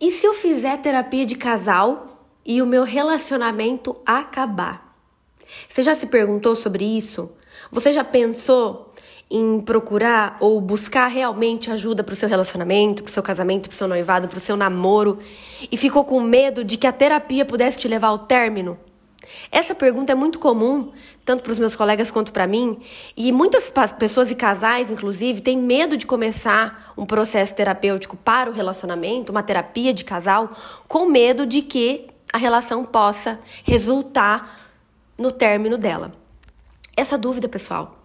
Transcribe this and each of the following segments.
E se eu fizer terapia de casal e o meu relacionamento acabar? Você já se perguntou sobre isso? Você já pensou em procurar ou buscar realmente ajuda para o seu relacionamento, para o seu casamento, para o seu noivado, para o seu namoro e ficou com medo de que a terapia pudesse te levar ao término? Essa pergunta é muito comum, tanto para os meus colegas quanto para mim, e muitas pessoas e casais, inclusive, têm medo de começar um processo terapêutico para o relacionamento, uma terapia de casal, com medo de que a relação possa resultar no término dela. Essa dúvida, pessoal,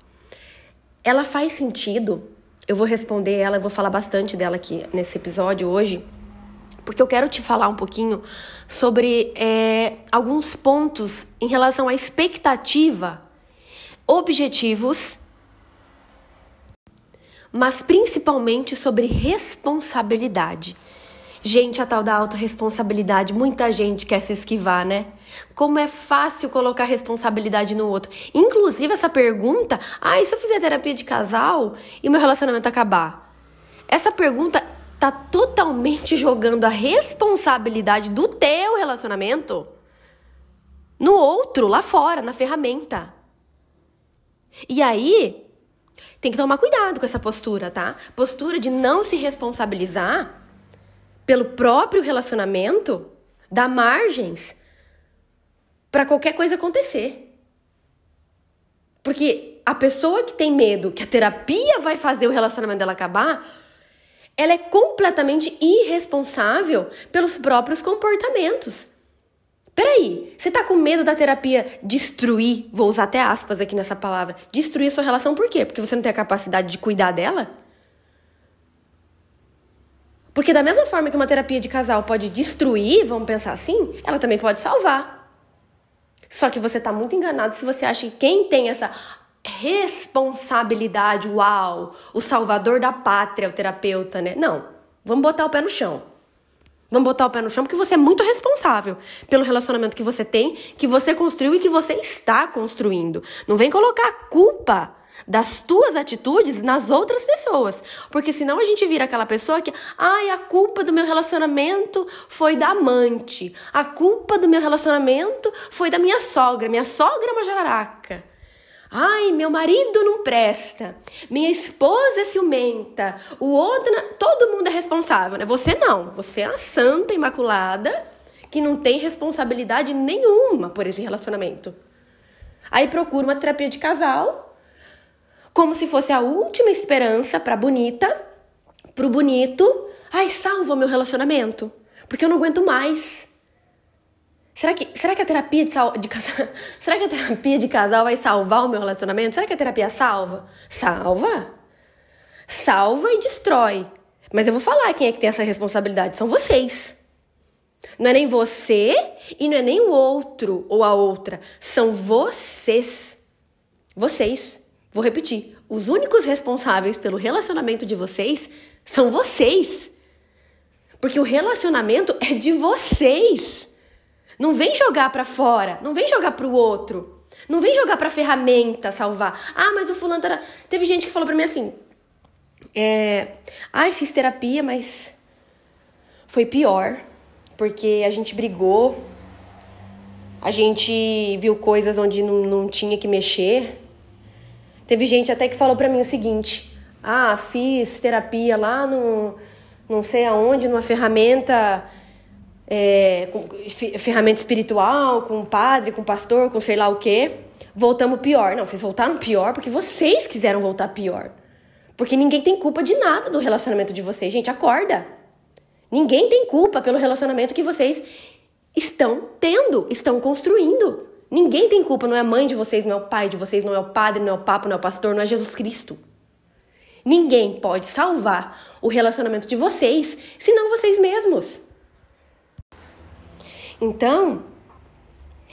ela faz sentido. Eu vou responder ela, eu vou falar bastante dela aqui nesse episódio hoje porque eu quero te falar um pouquinho sobre é, alguns pontos em relação à expectativa, objetivos, mas principalmente sobre responsabilidade. Gente, a tal da autorresponsabilidade, muita gente quer se esquivar, né? Como é fácil colocar responsabilidade no outro. Inclusive, essa pergunta: ah, e se eu fizer terapia de casal e meu relacionamento acabar? Essa pergunta tá totalmente jogando a responsabilidade do teu relacionamento no outro, lá fora, na ferramenta. E aí, tem que tomar cuidado com essa postura, tá? Postura de não se responsabilizar pelo próprio relacionamento, dá margens para qualquer coisa acontecer. Porque a pessoa que tem medo que a terapia vai fazer o relacionamento dela acabar, ela é completamente irresponsável pelos próprios comportamentos. Peraí, você tá com medo da terapia destruir, vou usar até aspas aqui nessa palavra, destruir a sua relação por quê? Porque você não tem a capacidade de cuidar dela? Porque da mesma forma que uma terapia de casal pode destruir, vamos pensar assim, ela também pode salvar. Só que você tá muito enganado se você acha que quem tem essa responsabilidade, uau, o salvador da pátria, o terapeuta, né? Não, vamos botar o pé no chão. Vamos botar o pé no chão porque você é muito responsável pelo relacionamento que você tem, que você construiu e que você está construindo. Não vem colocar a culpa das tuas atitudes nas outras pessoas. Porque senão a gente vira aquela pessoa que, ai, a culpa do meu relacionamento foi da amante. A culpa do meu relacionamento foi da minha sogra. Minha sogra é uma jararaca. Ai, meu marido não presta. Minha esposa é ciumenta. O outro, todo mundo é responsável, né? Você não. Você é a santa imaculada que não tem responsabilidade nenhuma por esse relacionamento. Aí procura uma terapia de casal, como se fosse a última esperança para bonita, pro bonito. Ai, salva o meu relacionamento, porque eu não aguento mais. Será que, será que a terapia de, de casal, será que a terapia de casal vai salvar o meu relacionamento? Será que a terapia salva? Salva? Salva e destrói. Mas eu vou falar quem é que tem essa responsabilidade, são vocês. Não é nem você e não é nem o outro ou a outra, são vocês. Vocês. Vou repetir. Os únicos responsáveis pelo relacionamento de vocês são vocês. Porque o relacionamento é de vocês. Não vem jogar para fora, não vem jogar pro outro. Não vem jogar pra ferramenta salvar. Ah, mas o fulano tá... Teve gente que falou pra mim assim: é, Ai, fiz terapia, mas foi pior. Porque a gente brigou, a gente viu coisas onde não, não tinha que mexer. Teve gente até que falou pra mim o seguinte: Ah, fiz terapia lá no. não sei aonde, numa ferramenta é, com ferramenta espiritual, com padre, com pastor, com sei lá o quê, voltamos pior. Não, vocês voltaram pior porque vocês quiseram voltar pior. Porque ninguém tem culpa de nada do relacionamento de vocês. Gente, acorda. Ninguém tem culpa pelo relacionamento que vocês estão tendo, estão construindo. Ninguém tem culpa, não é a mãe de vocês, não é o pai de vocês, não é o padre, não é o papa, não é o pastor, não é Jesus Cristo. Ninguém pode salvar o relacionamento de vocês, senão vocês mesmos. Então,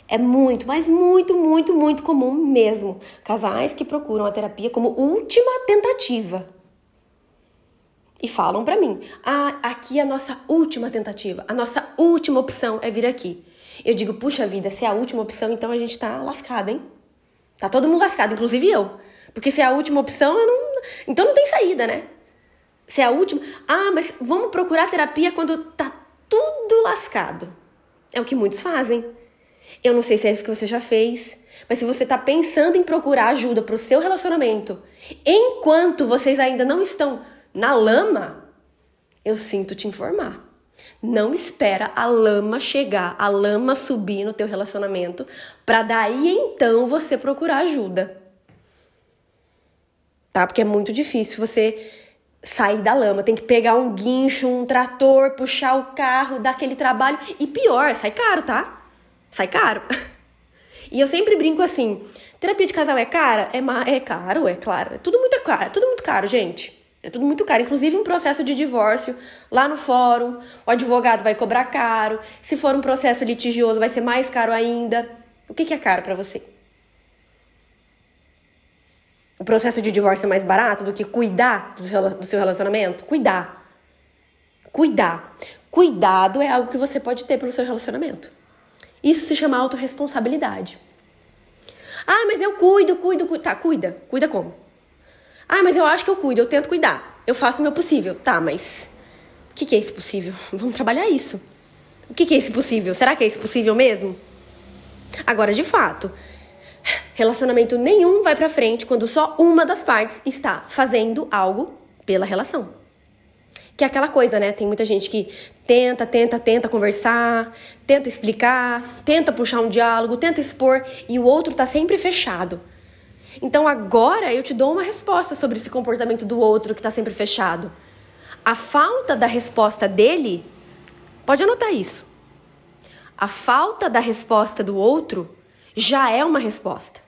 é muito, mas muito, muito, muito comum mesmo casais que procuram a terapia como última tentativa. E falam para mim: "Ah, aqui é a nossa última tentativa, a nossa última opção é vir aqui". Eu digo: "Puxa vida, se é a última opção, então a gente tá lascado, hein? Tá todo mundo lascado, inclusive eu. Porque se é a última opção, eu não, então não tem saída, né? Se é a última, ah, mas vamos procurar terapia quando tá tudo lascado. É o que muitos fazem. Eu não sei se é isso que você já fez, mas se você está pensando em procurar ajuda para o seu relacionamento, enquanto vocês ainda não estão na lama, eu sinto te informar. Não espera a lama chegar, a lama subir no teu relacionamento, para daí então você procurar ajuda. Tá? Porque é muito difícil você sair da lama, tem que pegar um guincho, um trator, puxar o carro, dar aquele trabalho e pior, sai caro, tá? Sai caro. E eu sempre brinco assim: terapia de casal é cara? É, é caro, é claro. É tudo muito caro, é tudo muito caro, gente. É tudo muito caro. Inclusive um processo de divórcio lá no fórum, o advogado vai cobrar caro. Se for um processo litigioso, vai ser mais caro ainda. O que, que é caro para você? O processo de divórcio é mais barato do que cuidar do seu relacionamento? Cuidar. Cuidar. Cuidado é algo que você pode ter pelo seu relacionamento. Isso se chama autorresponsabilidade. Ah, mas eu cuido, cuido, cuido. Tá, cuida. Cuida como? Ah, mas eu acho que eu cuido, eu tento cuidar. Eu faço o meu possível. Tá, mas o que, que é esse possível? Vamos trabalhar isso. O que, que é esse possível? Será que é esse possível mesmo? Agora, de fato, relacionamento nenhum vai para frente quando só uma das partes está fazendo algo pela relação. Que é aquela coisa, né? Tem muita gente que tenta, tenta, tenta conversar, tenta explicar, tenta puxar um diálogo, tenta expor e o outro tá sempre fechado. Então agora eu te dou uma resposta sobre esse comportamento do outro que tá sempre fechado. A falta da resposta dele, pode anotar isso. A falta da resposta do outro já é uma resposta.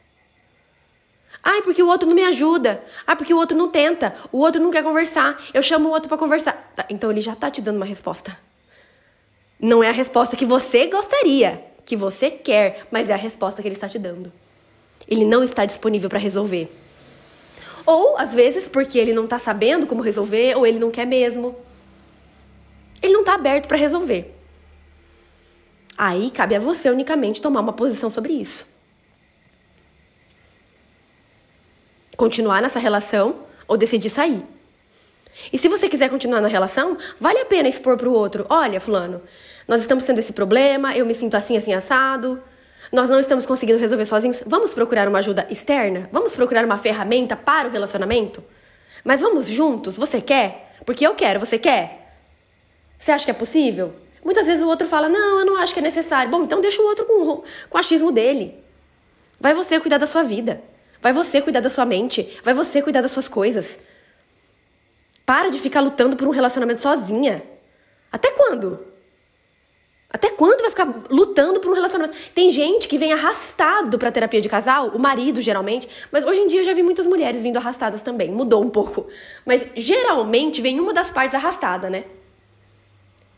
Ai, porque o outro não me ajuda. Ah, porque o outro não tenta. O outro não quer conversar. Eu chamo o outro para conversar. Tá, então ele já tá te dando uma resposta. Não é a resposta que você gostaria, que você quer, mas é a resposta que ele está te dando. Ele não está disponível para resolver. Ou, às vezes, porque ele não está sabendo como resolver, ou ele não quer mesmo. Ele não está aberto para resolver. Aí cabe a você unicamente tomar uma posição sobre isso. continuar nessa relação ou decidir sair. E se você quiser continuar na relação, vale a pena expor para o outro: olha, Fulano, nós estamos tendo esse problema, eu me sinto assim, assim, assado, nós não estamos conseguindo resolver sozinhos. Vamos procurar uma ajuda externa? Vamos procurar uma ferramenta para o relacionamento? Mas vamos juntos? Você quer? Porque eu quero, você quer? Você acha que é possível? Muitas vezes o outro fala: não, eu não acho que é necessário. Bom, então deixa o outro com, com o achismo dele. Vai você cuidar da sua vida. Vai você cuidar da sua mente. Vai você cuidar das suas coisas. Para de ficar lutando por um relacionamento sozinha. Até quando? Até quando vai ficar lutando por um relacionamento? Tem gente que vem arrastado pra terapia de casal, o marido geralmente, mas hoje em dia eu já vi muitas mulheres vindo arrastadas também, mudou um pouco. Mas geralmente vem uma das partes arrastada, né?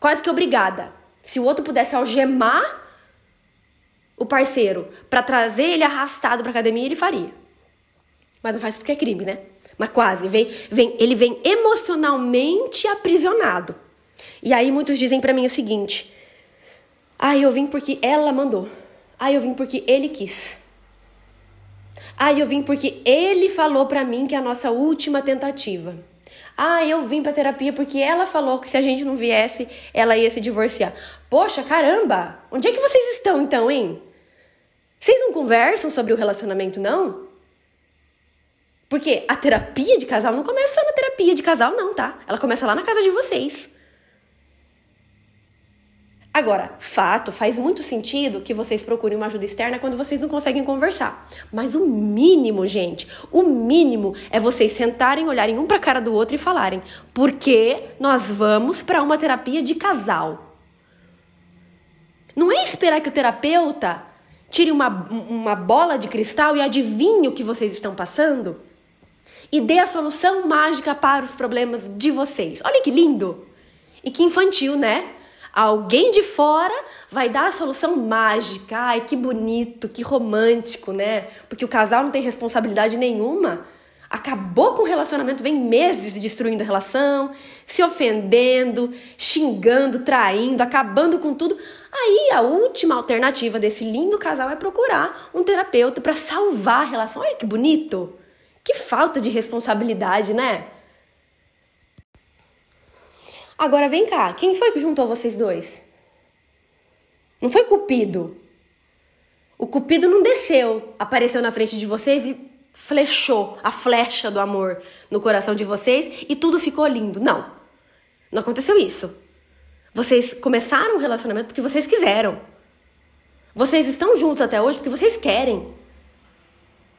Quase que obrigada. Se o outro pudesse algemar o parceiro para trazer ele arrastado pra academia, ele faria mas não faz porque é crime, né? Mas quase, vem, vem, ele vem emocionalmente aprisionado. E aí muitos dizem para mim o seguinte: "Ah, eu vim porque ela mandou. Ah, eu vim porque ele quis. Ah, eu vim porque ele falou para mim que é a nossa última tentativa. Ah, eu vim para terapia porque ela falou que se a gente não viesse, ela ia se divorciar. Poxa, caramba! Onde é que vocês estão então, hein? Vocês não conversam sobre o relacionamento, não? Porque a terapia de casal não começa só na terapia de casal, não, tá? Ela começa lá na casa de vocês. Agora, fato, faz muito sentido que vocês procurem uma ajuda externa quando vocês não conseguem conversar. Mas o mínimo, gente, o mínimo é vocês sentarem, olharem um para a cara do outro e falarem: "Por que nós vamos para uma terapia de casal?" Não é esperar que o terapeuta tire uma, uma bola de cristal e adivinhe o que vocês estão passando e dê a solução mágica para os problemas de vocês. Olha que lindo! E que infantil, né? Alguém de fora vai dar a solução mágica. Ai, que bonito, que romântico, né? Porque o casal não tem responsabilidade nenhuma. Acabou com o relacionamento, vem meses destruindo a relação, se ofendendo, xingando, traindo, acabando com tudo. Aí a última alternativa desse lindo casal é procurar um terapeuta para salvar a relação. Olha que bonito! Que falta de responsabilidade, né? Agora vem cá, quem foi que juntou vocês dois? Não foi Cupido. O Cupido não desceu, apareceu na frente de vocês e flechou a flecha do amor no coração de vocês e tudo ficou lindo. Não. Não aconteceu isso. Vocês começaram um relacionamento porque vocês quiseram. Vocês estão juntos até hoje porque vocês querem.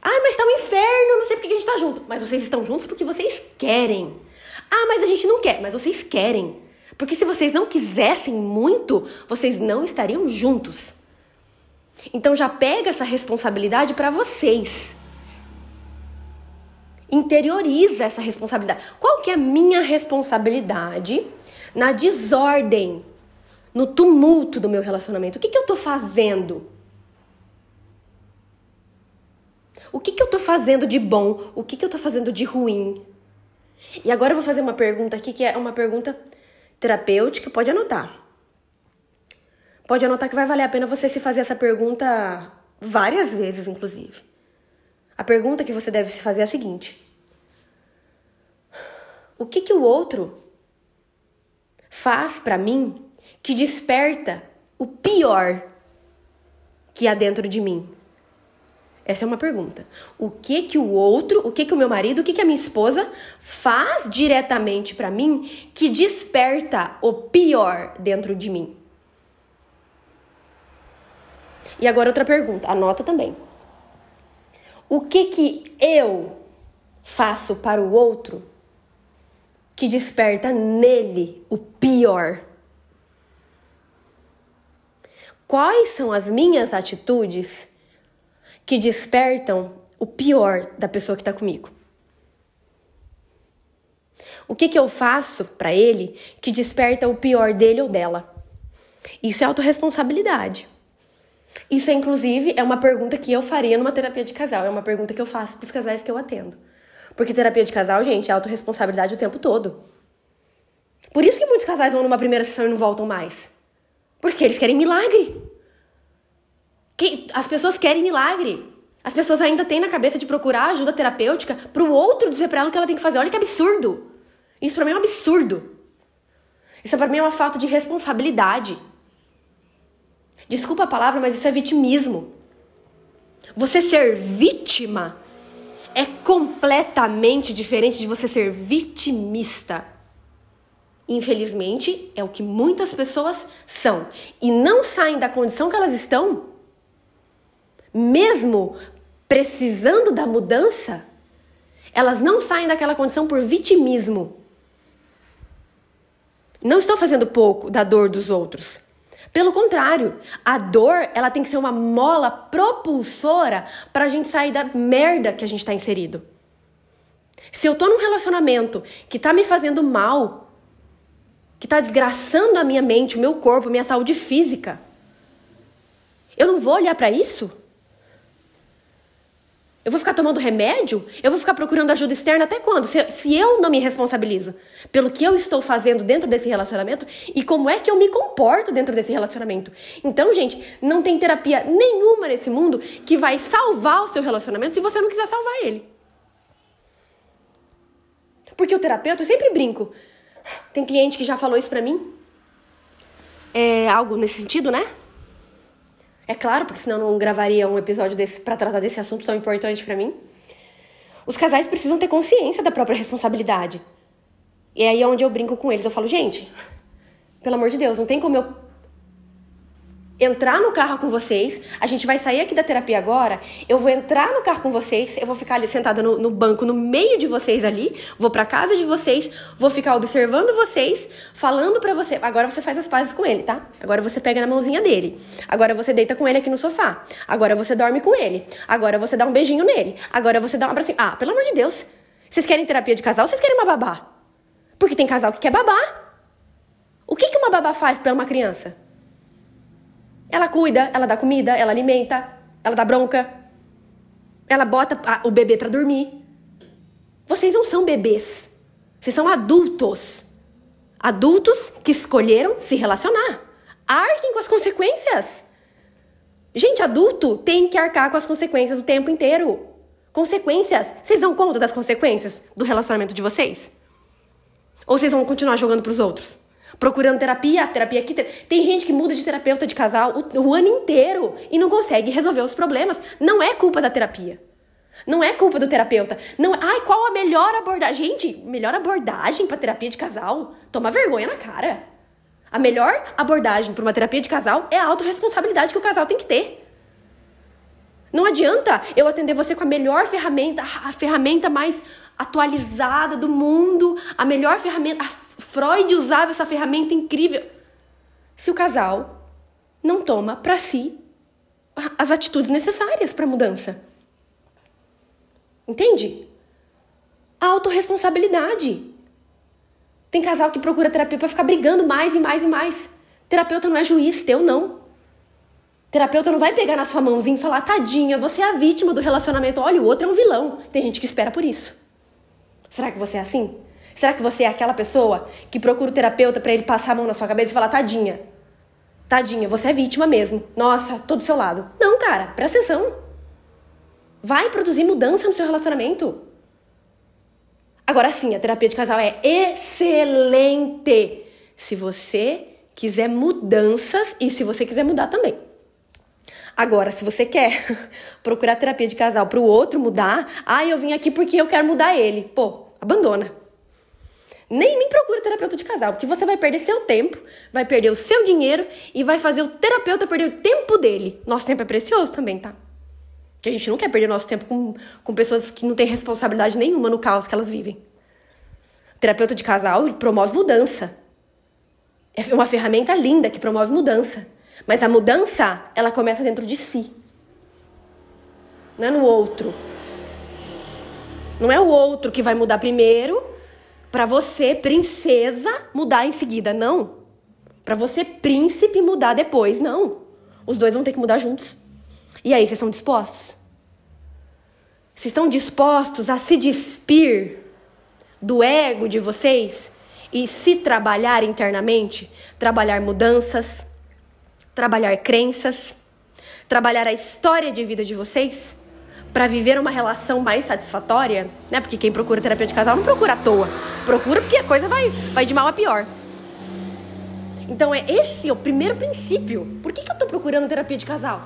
Ah, mas tá um inferno, não sei porque a gente tá junto. Mas vocês estão juntos porque vocês querem. Ah, mas a gente não quer, mas vocês querem. Porque se vocês não quisessem muito, vocês não estariam juntos. Então já pega essa responsabilidade para vocês. Interioriza essa responsabilidade. Qual que é a minha responsabilidade na desordem, no tumulto do meu relacionamento? O que, que eu tô fazendo? O que, que eu tô fazendo de bom? O que, que eu tô fazendo de ruim? E agora eu vou fazer uma pergunta aqui que é uma pergunta terapêutica, pode anotar. Pode anotar que vai valer a pena você se fazer essa pergunta várias vezes, inclusive. A pergunta que você deve se fazer é a seguinte: O que que o outro faz para mim que desperta o pior que há dentro de mim? Essa é uma pergunta. O que que o outro, o que que o meu marido, o que que a minha esposa faz diretamente para mim que desperta o pior dentro de mim? E agora outra pergunta, anota também. O que que eu faço para o outro que desperta nele o pior? Quais são as minhas atitudes que despertam o pior da pessoa que está comigo. O que, que eu faço para ele que desperta o pior dele ou dela? Isso é autorresponsabilidade. Isso, inclusive, é uma pergunta que eu faria numa terapia de casal. É uma pergunta que eu faço para os casais que eu atendo. Porque terapia de casal, gente, é autorresponsabilidade o tempo todo. Por isso que muitos casais vão numa primeira sessão e não voltam mais. Porque eles querem milagre. Que as pessoas querem milagre. As pessoas ainda têm na cabeça de procurar ajuda terapêutica para o outro dizer para ela o que ela tem que fazer. Olha que absurdo. Isso para mim é um absurdo. Isso para mim é uma falta de responsabilidade. Desculpa a palavra, mas isso é vitimismo. Você ser vítima é completamente diferente de você ser vitimista. Infelizmente, é o que muitas pessoas são e não saem da condição que elas estão mesmo precisando da mudança, elas não saem daquela condição por vitimismo. Não estou fazendo pouco da dor dos outros. Pelo contrário, a dor ela tem que ser uma mola propulsora para a gente sair da merda que a gente está inserido. Se eu tô num relacionamento que tá me fazendo mal, que tá desgraçando a minha mente, o meu corpo, minha saúde física, eu não vou olhar para isso? Eu vou ficar tomando remédio? Eu vou ficar procurando ajuda externa até quando? Se, se, eu não me responsabilizo pelo que eu estou fazendo dentro desse relacionamento e como é que eu me comporto dentro desse relacionamento. Então, gente, não tem terapia nenhuma nesse mundo que vai salvar o seu relacionamento se você não quiser salvar ele. Porque o terapeuta, eu sempre brinco. Tem cliente que já falou isso pra mim. É algo nesse sentido, né? É claro, porque senão eu não gravaria um episódio desse para tratar desse assunto tão importante para mim. Os casais precisam ter consciência da própria responsabilidade. E aí é onde eu brinco com eles. Eu falo, gente, pelo amor de Deus, não tem como eu entrar no carro com vocês. A gente vai sair aqui da terapia agora. Eu vou entrar no carro com vocês. Eu vou ficar ali sentada no, no banco, no meio de vocês ali. Vou pra casa de vocês. Vou ficar observando vocês, falando pra você. Agora você faz as pazes com ele, tá? Agora você pega na mãozinha dele. Agora você deita com ele aqui no sofá. Agora você dorme com ele. Agora você dá um beijinho nele. Agora você dá um abracinho. Ah, pelo amor de Deus. Vocês querem terapia de casal ou vocês querem uma babá? Porque tem casal que quer babá. O que, que uma babá faz pra uma criança? Ela cuida, ela dá comida, ela alimenta, ela dá bronca, ela bota o bebê para dormir. Vocês não são bebês. Vocês são adultos. Adultos que escolheram se relacionar. Arquem com as consequências. Gente, adulto tem que arcar com as consequências o tempo inteiro. Consequências. Vocês dão conta das consequências do relacionamento de vocês? Ou vocês vão continuar jogando pros outros? Procurando terapia, terapia aqui. Tem gente que muda de terapeuta de casal o, o ano inteiro e não consegue resolver os problemas. Não é culpa da terapia. Não é culpa do terapeuta. Não, ai, qual a melhor abordagem? Gente, melhor abordagem para terapia de casal? Toma vergonha na cara. A melhor abordagem para uma terapia de casal é a autorresponsabilidade que o casal tem que ter. Não adianta eu atender você com a melhor ferramenta, a ferramenta mais atualizada do mundo, a melhor ferramenta. A Freud usava essa ferramenta incrível. Se o casal não toma para si as atitudes necessárias para mudança. Entende? A autorresponsabilidade. Tem casal que procura terapia para ficar brigando mais e mais e mais. Terapeuta não é juiz teu, não. Terapeuta não vai pegar na sua mãozinha e falar, tadinha, você é a vítima do relacionamento. Olha, o outro é um vilão. Tem gente que espera por isso. Será que você é assim? Será que você é aquela pessoa que procura o terapeuta para ele passar a mão na sua cabeça e falar, tadinha, tadinha, você é vítima mesmo. Nossa, tô do seu lado. Não, cara, presta atenção. Vai produzir mudança no seu relacionamento. Agora sim, a terapia de casal é excelente se você quiser mudanças e se você quiser mudar também. Agora, se você quer procurar terapia de casal para o outro mudar, ah, eu vim aqui porque eu quero mudar ele. Pô, abandona. Nem, nem procura terapeuta de casal, porque você vai perder seu tempo, vai perder o seu dinheiro e vai fazer o terapeuta perder o tempo dele. Nosso tempo é precioso também, tá? Que a gente não quer perder nosso tempo com, com pessoas que não têm responsabilidade nenhuma no caos que elas vivem. O terapeuta de casal promove mudança. É uma ferramenta linda que promove mudança. Mas a mudança, ela começa dentro de si. Não é no outro. Não é o outro que vai mudar primeiro para você, princesa, mudar em seguida. Não. Para você, príncipe, mudar depois. Não. Os dois vão ter que mudar juntos. E aí, vocês estão dispostos? Vocês estão dispostos a se despir do ego de vocês e se trabalhar internamente? Trabalhar mudanças, trabalhar crenças, trabalhar a história de vida de vocês? Para viver uma relação mais satisfatória, né? Porque quem procura terapia de casal não procura à toa. Procura porque a coisa vai, vai de mal a pior. Então é esse o primeiro princípio. Por que, que eu tô procurando terapia de casal?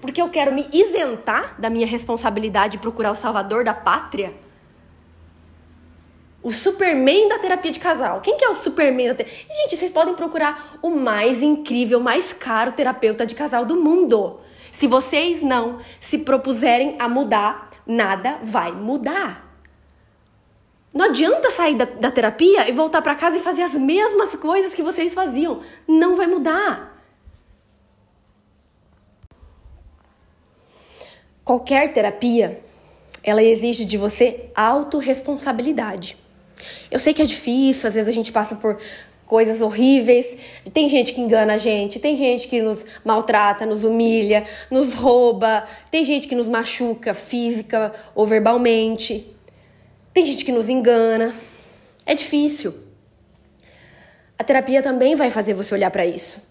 Porque eu quero me isentar da minha responsabilidade de procurar o salvador da pátria? O Superman da terapia de casal. Quem que é o Superman da terapia? Gente, vocês podem procurar o mais incrível, mais caro terapeuta de casal do mundo. Se vocês não se propuserem a mudar, nada vai mudar. Não adianta sair da, da terapia e voltar para casa e fazer as mesmas coisas que vocês faziam. Não vai mudar. Qualquer terapia, ela exige de você autorresponsabilidade. Eu sei que é difícil, às vezes a gente passa por coisas horríveis. Tem gente que engana a gente, tem gente que nos maltrata, nos humilha, nos rouba, tem gente que nos machuca física ou verbalmente. Tem gente que nos engana. É difícil. A terapia também vai fazer você olhar para isso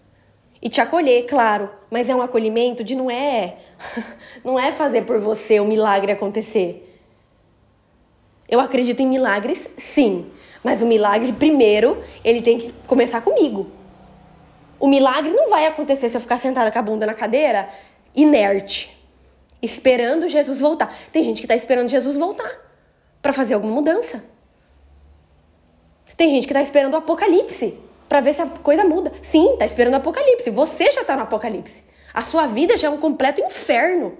e te acolher, claro, mas é um acolhimento de não é não é fazer por você o milagre acontecer. Eu acredito em milagres, sim, mas o milagre, primeiro, ele tem que começar comigo. O milagre não vai acontecer se eu ficar sentada com a bunda na cadeira, inerte, esperando Jesus voltar. Tem gente que está esperando Jesus voltar para fazer alguma mudança. Tem gente que está esperando o apocalipse para ver se a coisa muda. Sim, está esperando o apocalipse. Você já está no apocalipse. A sua vida já é um completo inferno.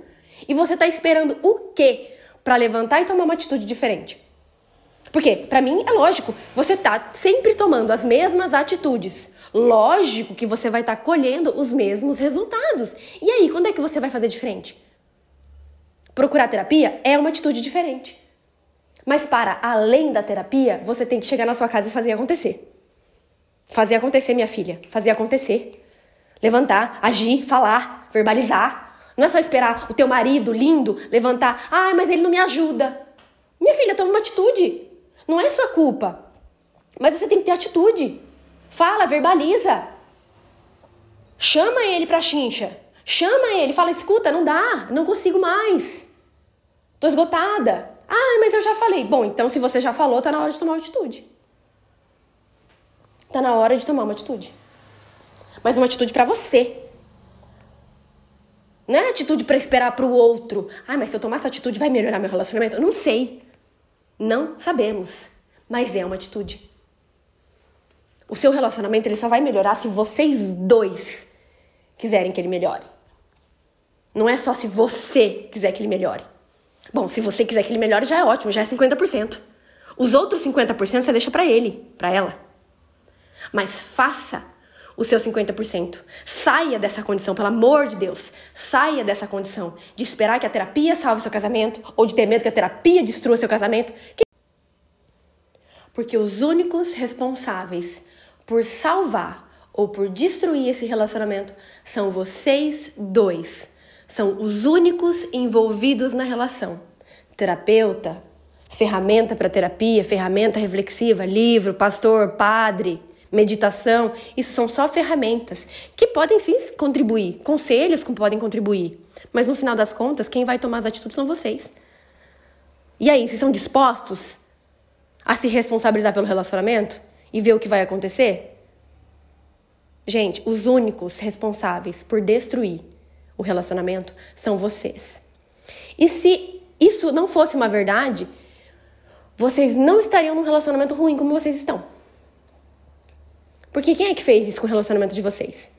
E você está esperando o quê para levantar e tomar uma atitude diferente? Porque, para mim, é lógico, você tá sempre tomando as mesmas atitudes. Lógico que você vai estar tá colhendo os mesmos resultados. E aí, quando é que você vai fazer diferente? Procurar terapia é uma atitude diferente. Mas para além da terapia, você tem que chegar na sua casa e fazer acontecer. Fazer acontecer, minha filha. Fazer acontecer. Levantar, agir, falar, verbalizar. Não é só esperar o teu marido lindo levantar. Ah, mas ele não me ajuda. Minha filha, toma uma atitude. Não é sua culpa. Mas você tem que ter atitude. Fala, verbaliza. Chama ele pra chincha. Chama ele, fala: escuta, não dá, não consigo mais. Tô esgotada. Ah, mas eu já falei. Bom, então se você já falou, tá na hora de tomar atitude. Tá na hora de tomar uma atitude. Mas uma atitude para você. Não é atitude para esperar pro outro. Ah, mas se eu tomar essa atitude vai melhorar meu relacionamento? Não sei. Não sabemos. Mas é uma atitude. O seu relacionamento ele só vai melhorar se vocês dois quiserem que ele melhore. Não é só se você quiser que ele melhore. Bom, se você quiser que ele melhore, já é ótimo, já é 50%. Os outros 50% você deixa para ele, para ela. Mas faça o seu 50%. Saia dessa condição, pelo amor de Deus. Saia dessa condição de esperar que a terapia salve seu casamento ou de ter medo que a terapia destrua seu casamento. Porque os únicos responsáveis por salvar ou por destruir esse relacionamento são vocês dois. São os únicos envolvidos na relação. Terapeuta, ferramenta para terapia, ferramenta reflexiva, livro, pastor, padre, meditação, isso são só ferramentas que podem sim contribuir, conselhos que podem contribuir. Mas no final das contas, quem vai tomar as atitudes são vocês. E aí, vocês são dispostos a se responsabilizar pelo relacionamento e ver o que vai acontecer? Gente, os únicos responsáveis por destruir o relacionamento são vocês. E se isso não fosse uma verdade, vocês não estariam num relacionamento ruim como vocês estão. Porque quem é que fez isso com o relacionamento de vocês?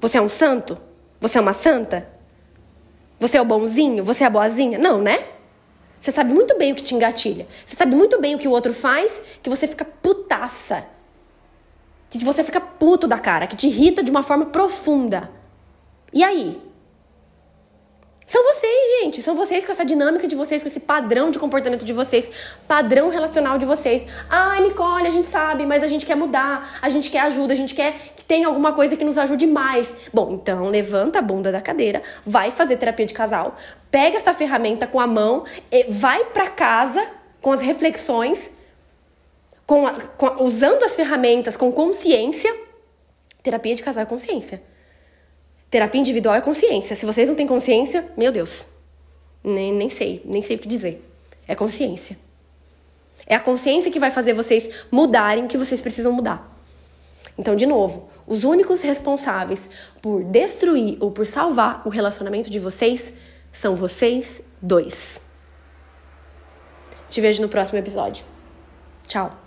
Você é um santo? Você é uma santa? Você é o bonzinho? Você é a boazinha? Não, né? Você sabe muito bem o que te engatilha. Você sabe muito bem o que o outro faz, que você fica putaça que você fica puto da cara, que te irrita de uma forma profunda. E aí? São vocês, gente. São vocês com essa dinâmica de vocês, com esse padrão de comportamento de vocês, padrão relacional de vocês. Ai, Nicole, a gente sabe, mas a gente quer mudar, a gente quer ajuda, a gente quer que tenha alguma coisa que nos ajude mais. Bom, então levanta a bunda da cadeira, vai fazer terapia de casal, pega essa ferramenta com a mão, vai para casa com as reflexões com, a, com usando as ferramentas com consciência. Terapia de casal é consciência. Terapia individual é consciência. Se vocês não têm consciência, meu Deus, nem, nem sei, nem sei o que dizer. É consciência. É a consciência que vai fazer vocês mudarem o que vocês precisam mudar. Então, de novo, os únicos responsáveis por destruir ou por salvar o relacionamento de vocês são vocês dois. Te vejo no próximo episódio. Tchau.